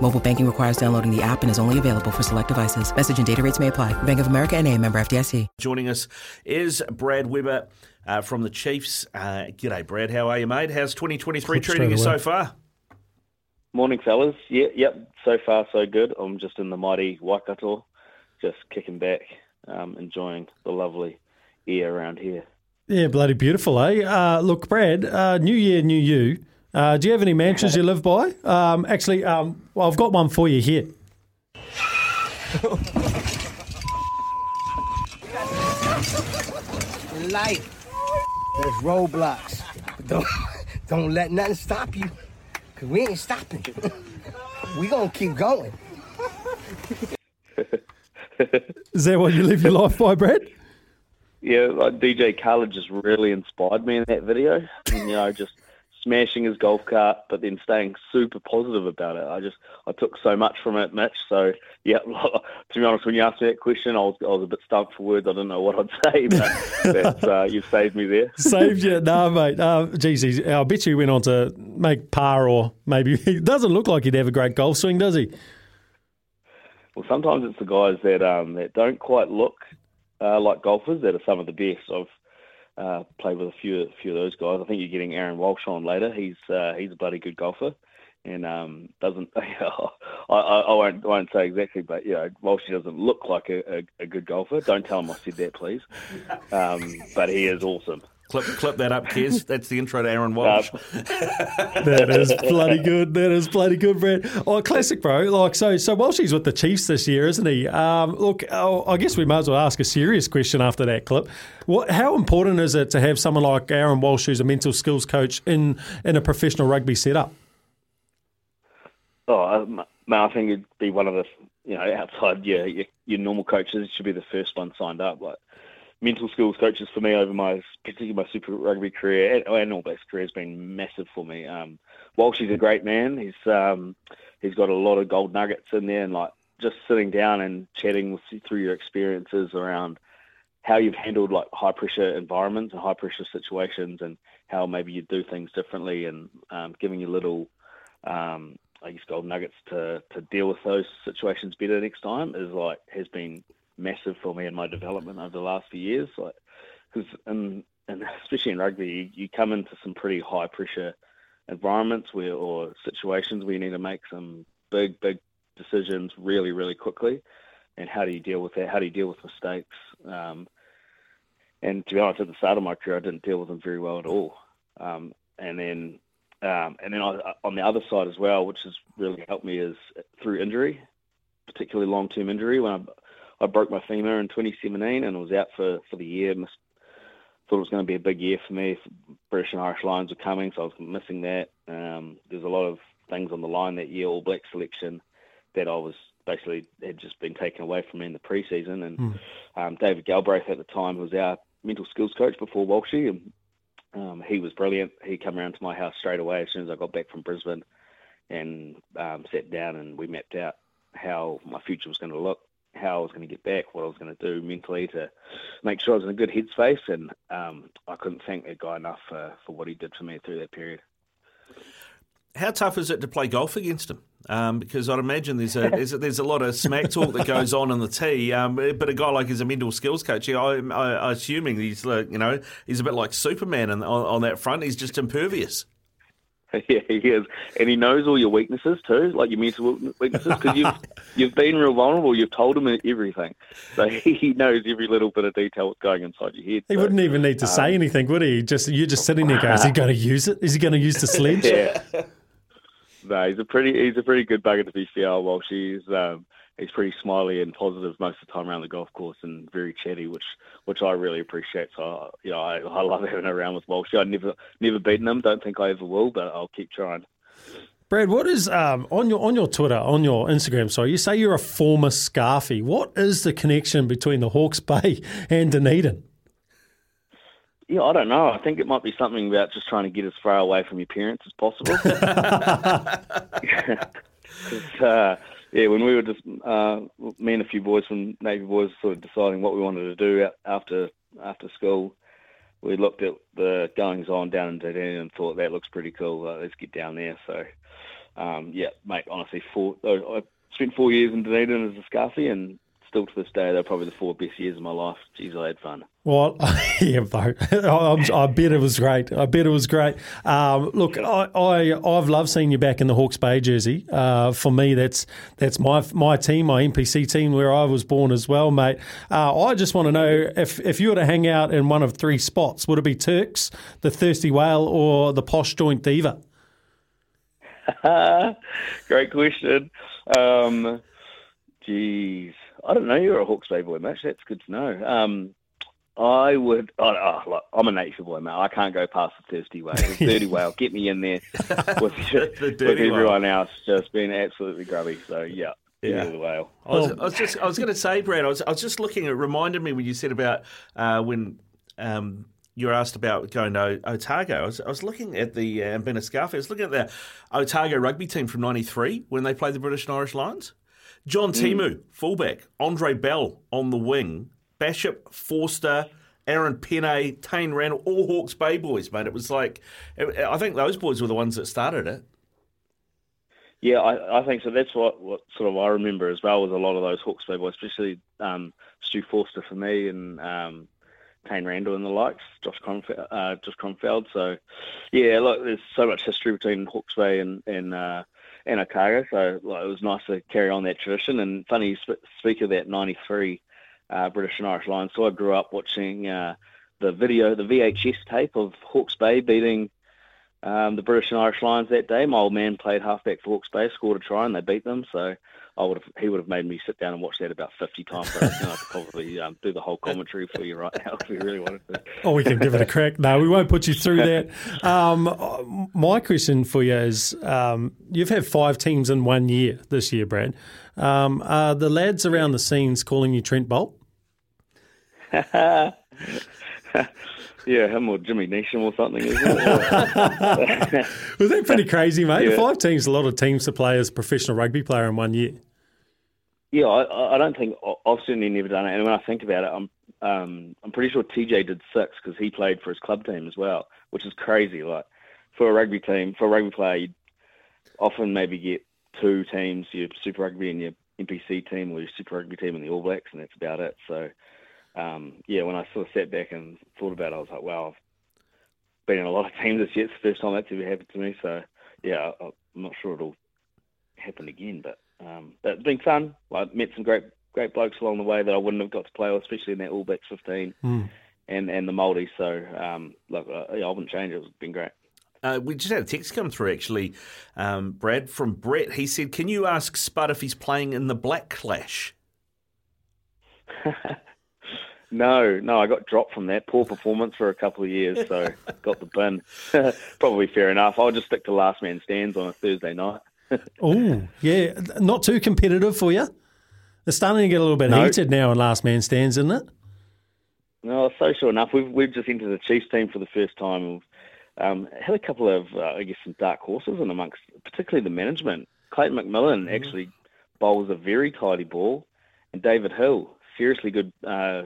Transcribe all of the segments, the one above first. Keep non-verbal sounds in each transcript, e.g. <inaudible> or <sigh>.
Mobile banking requires downloading the app and is only available for select devices. Message and data rates may apply. Bank of America and a member FDIC. Joining us is Brad Weber uh, from the Chiefs. Uh, g'day, Brad. How are you, mate? How's 2023 treating you so far? Morning, fellas. Yeah, yep. So far, so good. I'm just in the mighty Waikato, just kicking back, um, enjoying the lovely air around here. Yeah, bloody beautiful, eh? Uh, look, Brad, uh, new year, new you. Uh, do you have any mansions you live by? Um, actually, um, well, I've got one for you here. Life, there's roadblocks. But don't, don't let nothing stop you, because we ain't stopping. we going to keep going. Is that what you live your life by, Brad? Yeah, like DJ Khaled just really inspired me in that video. And, you know, just smashing his golf cart, but then staying super positive about it. I just I took so much from it, Mitch. So yeah, <laughs> to be honest, when you asked me that question, I was I was a bit stumped for words. I didn't know what I'd <laughs> say, but <laughs> that's, uh, you've saved me there. Saved you, no, mate. Uh, geez, I bet you went on to make par, or maybe he doesn't look like he'd have a great golf swing, does he? Well, sometimes it's the guys that um, that don't quite look uh, like golfers that are some of the best. I've uh, played with a few a few of those guys. I think you're getting Aaron Walsh on later. He's uh, he's a bloody good golfer, and um, doesn't <laughs> I, I, I won't I won't say exactly, but you know Walsh doesn't look like a, a, a good golfer. Don't tell him I said that, please. Um, but he is awesome. Clip, clip that up, Kez. <laughs> That's the intro to Aaron Walsh. <laughs> that is bloody good. That is bloody good, Brad. Oh, classic, bro. Like so, so Walshy's with the Chiefs this year, isn't he? Um, look, oh, I guess we might as well ask a serious question after that clip. What, how important is it to have someone like Aaron Walsh, who's a mental skills coach, in in a professional rugby setup? Oh, um, I think it'd be one of the you know outside your your, your normal coaches. It should be the first one signed up. Like mental skills coaches for me over my particularly my Super Rugby career and, and All Blacks career has been massive for me. Um, Walsh is a great man. He's um, he's got a lot of gold nuggets in there, and like just sitting down and chatting with, through your experiences around how you've handled like high pressure environments and high pressure situations, and how maybe you do things differently, and um, giving you little. Um, I guess gold nuggets to, to deal with those situations better next time is like has been massive for me in my development over the last few years. Like, because and especially in rugby, you, you come into some pretty high pressure environments where or situations where you need to make some big big decisions really really quickly. And how do you deal with that? How do you deal with mistakes? Um, and to be honest, at the start of my career, I didn't deal with them very well at all. Um, and then um, and then I, on the other side as well, which has really helped me, is through injury, particularly long term injury. When I I broke my femur in 2017 and I was out for, for the year. Missed, thought it was going to be a big year for me. British and Irish Lions were coming, so I was missing that. Um, there's a lot of things on the line that year, All Black selection, that I was basically had just been taken away from me in the preseason. And mm. um, David Galbraith at the time was our mental skills coach before Walshy, and um, he was brilliant. He came around to my house straight away as soon as I got back from Brisbane, and um, sat down and we mapped out how my future was going to look how I was going to get back, what I was going to do mentally to make sure I was in a good headspace. And um, I couldn't thank that guy enough for, for what he did for me through that period. How tough is it to play golf against him? Um, because I'd imagine there's a, <laughs> there's a, there's a lot of smack talk that goes on in the tee. Um, but a guy like he's a mental skills coach, I, I, I assuming he's like, you know he's a bit like Superman on, on that front. He's just impervious. <laughs> Yeah, he is, and he knows all your weaknesses too, like your mental weaknesses, because you've <laughs> you've been real vulnerable. You've told him everything, so <laughs> he knows every little bit of detail what's going inside your head. He so, wouldn't even need to say um, anything, would he? Just you're just sitting there, going, "Is he going to use it? Is he going to use the sledge?" Yeah. no, he's a pretty he's a pretty good bugger to be fair. Walshy's um, he's pretty smiley and positive most of the time around the golf course and very chatty, which which I really appreciate. So you know, I, I love having around with Walshy. I've never never beaten him. Don't think I ever will, but I'll keep trying. Brad, what is um, on your on your Twitter, on your Instagram? Sorry, you say you're a former Scarfy. What is the connection between the Hawke's Bay <laughs> and Dunedin? Yeah, I don't know. I think it might be something about just trying to get as far away from your parents as possible. <laughs> <laughs> uh, yeah, when we were just uh, me and a few boys from Navy boys sort of deciding what we wanted to do after after school, we looked at the goings on down in Dunedin and thought that looks pretty cool. Uh, let's get down there. So, um, yeah, mate. Honestly, four. I spent four years in Dunedin as a scarfy, and still to this day, they're probably the four best years of my life. Jeez, I had fun. Well, <laughs> yeah, bro. I, bet it was great. I bet it was great. Um, look, I, I I've loved seeing you back in the Hawke's Bay jersey. Uh, for me, that's that's my my team, my NPC team, where I was born as well, mate. Uh, I just want to know if if you were to hang out in one of three spots, would it be Turks, the Thirsty Whale, or the Posh Joint Diva? <laughs> Great question. Um, geez, I don't know. You're a Hawke's Bay boy, Mitch. That's good to know. Um, I would. Oh, oh, look, I'm a nature boy, man. I can't go past the thirsty whale. The <laughs> dirty whale, get me in there <laughs> with, with everyone whale. else just being absolutely grubby. So yeah. Yeah, the whale. I was, I was just, I was going to say, Brad. I was, I was just looking. It reminded me when you said about uh, when um, you were asked about going to Otago. I was, I was looking at the uh, Ben Scarf. I was looking at the Otago rugby team from '93 when they played the British and Irish Lions. John mm. Timu, fullback. Andre Bell on the wing. Bishop, Forster, Arran Pene, Taine Randall, all Hawke's Bay boys, mate. It was like, I think those boys were the ones that started it. Yeah, I, I think so. That's what, what sort of I remember as well was a lot of those Hawke's Bay boys, especially um, Stu Forster for me and um, Taine Randall and the likes, Josh Kronfeld. Uh, Josh Kronfeld. So, yeah, look, there's so much history between Hawke's Bay and and uh, and Otago. So like, it was nice to carry on that tradition. And funny, you sp- speak of that '93 uh, British and Irish Lions. So I grew up watching uh, the video, the VHS tape of Hawke's Bay beating um, the British and Irish Lions that day. My old man played halfback for Hawke's Bay, scored a try, and they beat them. So I would have, he would have made me sit down and watch that about 50 times. But I could probably um, do the whole commentary for you right now if we really wanted to. Oh, we can give it a crack. No, we won't put you through that. Um, my question for you is um, you've had five teams in one year this year, Brad. Um, are the lads around the scenes calling you Trent Boult? <laughs> yeah, him or Jimmy Neesham or something, isn't it? Was <laughs> that pretty crazy, mate? Yeah. Five teams, a lot of teams to play as a professional rugby player in one year. Yeah, I, I don't think I've certainly never done it. And when I think about it, I'm um, I'm pretty sure TJ did six because he played for his club team as well, which is crazy. Like for a rugby team, for a rugby player, you often maybe get two teams, your Super Rugby and your NPC team, or your Super Rugby team and the All Blacks, and that's about it. So, um, yeah, when I sort of sat back and thought about it, I was like, wow, I've been in a lot of teams this year. It's the first time that's ever happened to me. So, yeah, I'm not sure it'll happen again, but um, it's been fun. I met some great great blokes along the way that I wouldn't have got to play with, especially in that All Blacks 15 mm. and and the Māori. So, um, look, I, I wouldn't change it. It's been great. Uh, we just had a text come through, actually, um, Brad, from Brett. He said, Can you ask Spud if he's playing in the Black Clash? <laughs> no, no, I got dropped from that. Poor performance for a couple of years, so <laughs> got the bin. <laughs> Probably fair enough. I'll just stick to last man stands on a Thursday night. <laughs> oh, yeah. Not too competitive for you? It's starting to get a little bit no. heated now in last man stands, isn't it? No, social enough. We've, we've just entered the Chiefs team for the first time. Um, had a couple of, uh, I guess, some dark horses in amongst, particularly the management. Clayton McMillan mm-hmm. actually bowls a very tidy ball, and David Hill, seriously good uh,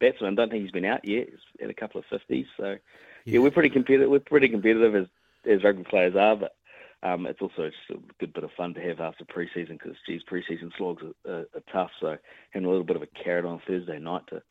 batsman. I don't think he's been out yet. He's had a couple of fifties, so yeah. yeah, we're pretty competitive. We're pretty competitive as as rugby players are, but um, it's also just a good bit of fun to have after preseason because, geez, preseason slogs are, are, are, tough. So having a little bit of a carrot on Thursday night to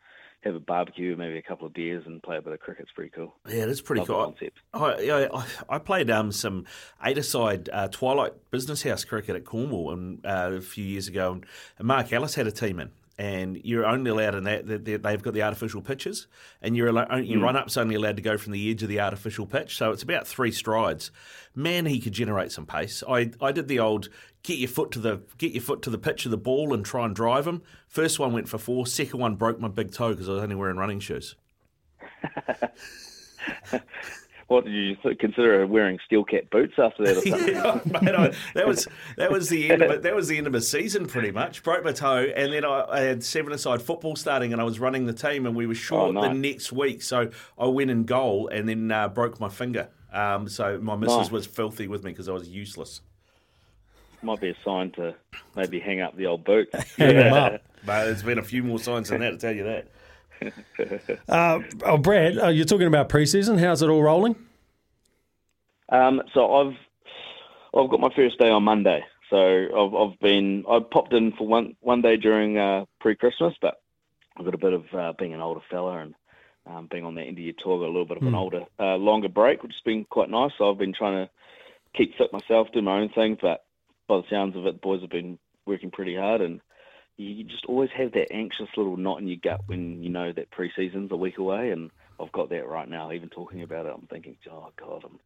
have a barbecue, maybe a couple of beers, and play a bit of cricket. It's pretty cool. Yeah, it is pretty Love cool. concept. I, I, I played um, some eight-a-side uh, Twilight Business House cricket at Cornwall and, uh, a few years ago, and Mark Ellis had a team in. And you're only allowed in that. They've got the artificial pitches, and you're your hmm. run up's only allowed to go from the edge of the artificial pitch. So it's about three strides. Man, he could generate some pace. I, I did the old get your foot to the get your foot to the pitch of the ball and try and drive him. First one went for four. Second one broke my big toe because I was only wearing running shoes. <laughs> What did you consider wearing steel cap boots after that or <laughs> something? Yeah, <laughs> mate, I, that was that was the end of it. <laughs> That was the end of the season, pretty much. Broke my toe, and then I, I had seven-a-side football starting, and I was running the team, and we were short Oh, nice. the next week, so I went in goal, and then uh, broke my finger. Um, so my missus Nice. was filthy with me because I was useless. Might be a sign to maybe hang up the old boot. Hang 'em up. But there's been a few more signs than that to tell you that. Uh, oh, Brad, uh, you're talking about preseason. How's it all rolling? Um, so I've I've got my first day on Monday. So I've I've been I popped in for one one day during uh, pre-Christmas, but I've got a bit of uh, being an older fella and um, being on that end of your tour, got a little bit of an older, uh, longer break, which has been quite nice. So I've been trying to keep fit myself, do my own thing, but by the sounds of it, the boys have been working pretty hard and. You just always have that anxious little knot in your gut when you know that pre-season's a week away, and I've got that right now. Even talking about it, I'm thinking, oh god, I'm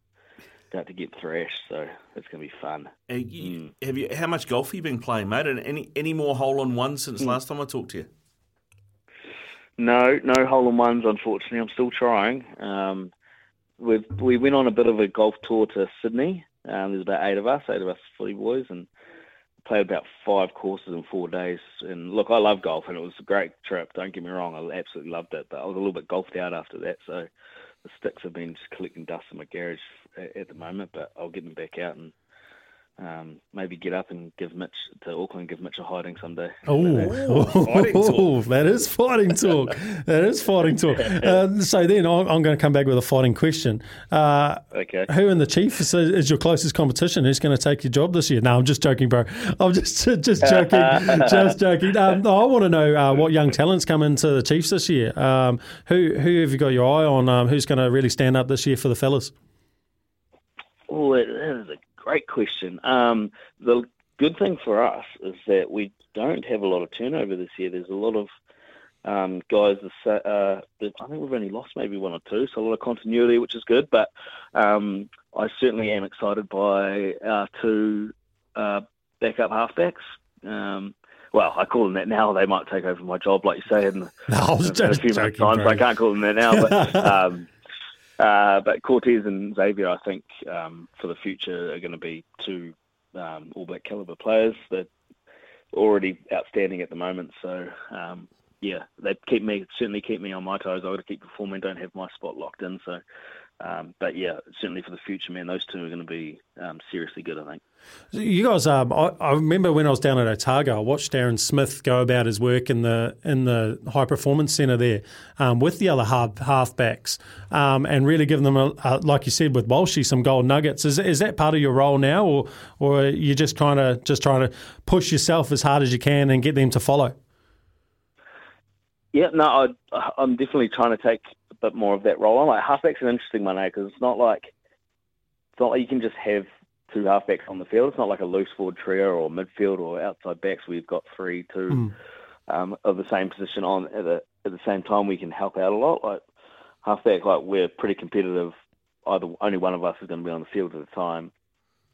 about to get thrashed, so it's going to be fun. Uh, you, Have you? How much golf have you been playing, mate? And any any more hole in one since last time I talked to you? No, no hole in ones, unfortunately. I'm still trying. Um, we we went on a bit of a golf tour to Sydney. Um, there's about eight of us, eight of us footy boys, and played about five courses in four days. And look, I love golf, and it was a great trip. Don't get me wrong, I absolutely loved it. But I was a little bit golfed out after that, so the sticks have been just collecting dust in my garage at, the moment. But I'll get them back out and um, maybe get up and give Mitch to Auckland, give Mitch a hiding someday. Oh, <laughs> fighting talk. that is fighting talk. that is fighting talk. <laughs> Uh, so then I'm, I'm going to come back with a fighting question. Uh, Okay. who in the Chiefs is, is your closest competition? Who's going to take your job this year? No, I'm just joking, bro. I'm just <laughs> just joking, just joking. Um, I want to know uh, what young talents come into the Chiefs this year. Um, who who have you got your eye on? Um, who's going to really stand up this year for the fellas? Oh, that that is a great question. Um, the good thing for us is that we don't have a lot of turnover this year. There's a lot of um, guys that uh, that I think we've only lost maybe one or two, so a lot of continuity, which is good. But um, I certainly am excited by our two uh, backup halfbacks. Um, well, I call them that now. They might take over my job, like you say, in, <laughs> No, in a few months' time. So I can't call them that now. But um, uh, but Cortez and Xavier, I think, um, for the future are going to be two um, All Black caliber players. They're already outstanding at the moment. So, um, yeah, they keep me certainly keep me on my toes. I've got to keep performing. Don't have my spot locked in. So, um, but yeah, certainly for the future, man, those two are going to be um, seriously good. I think. You guys, um, I, I remember when I was down at Otago, I watched Darren Smith go about his work in the in the high performance centre there um, with the other half halfbacks, um, and really giving them, a, a, like you said with Walshy, some gold nuggets. Is is that part of your role now, or or are you just trying to just trying to push yourself as hard as you can and get them to follow? Yeah, no, I, I'm definitely trying to take a bit more of that role on. Like halfback's an interesting one, because it's not like it's not like you can just have two halfbacks on the field. It's not like a loose forward trio or midfield or outside backs. We've got three, two um, of the same position on at the at the same time. We can help out a lot. Like halfback, like we're pretty competitive. Either only one of us is going to be on the field at a time.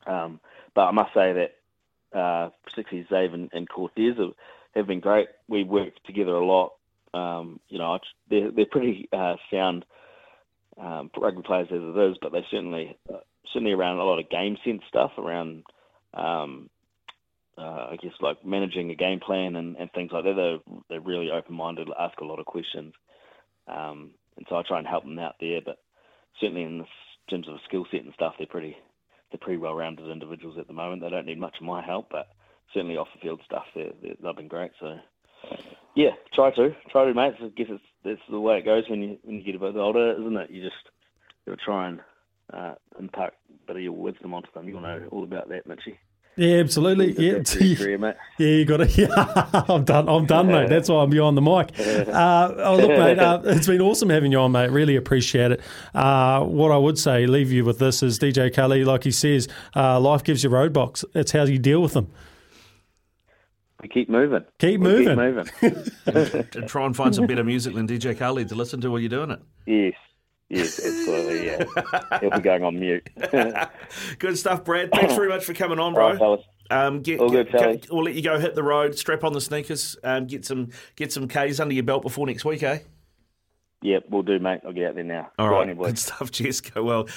Um, but I must say that uh, particularly Zave and, and Cortez have, have been great. We work together a lot. Um, you know, they're they're pretty uh, sound um, rugby players as it is, but they certainly uh, certainly around a lot of game sense stuff around. Um, uh, I guess like managing a game plan and, and things like that. They're they're really open minded, ask a lot of questions, um, and so I try and help them out there. But certainly in this, terms of a skill set and stuff, they're pretty they're pretty well rounded individuals at the moment. They don't need much of my help, but certainly off the field stuff, they're, they're they've been great. So yeah, try to try to, mate. I guess it's that's the way it goes when you when you get a bit older, isn't it? You just to try and uh, impart a bit of your wisdom onto them. You'll know all about that, Mitchy. Yeah, absolutely. Yeah, career, <laughs> mate. yeah, you got it. <laughs> Yeah, I'm done. I'm done, mate. That's why I'm behind the mic. <laughs> Uh, oh, look, mate, uh, it's been awesome having you on, mate. Really appreciate it. Uh, what I would say, leave you with this is DJ Khaled, like he says, uh, life gives you roadblocks. It's how you deal with them. We keep moving. Keep We moving. Keep moving. <laughs> And try and find some better music than DJ Khaled to listen to while you're doing it. yes. Yes, absolutely. Yeah. He'll be going on mute. <laughs> Good stuff, Brad. Thanks very much for coming on, bro. fellas. Um, get, All get- good, fellas. go- we'll let you go hit the road, strap on the sneakers, um, get some get some K's under your belt before next week, eh? Yep, we'll do, mate. I'll get out there now. All Good right, you, good stuff. Cheers. Go well.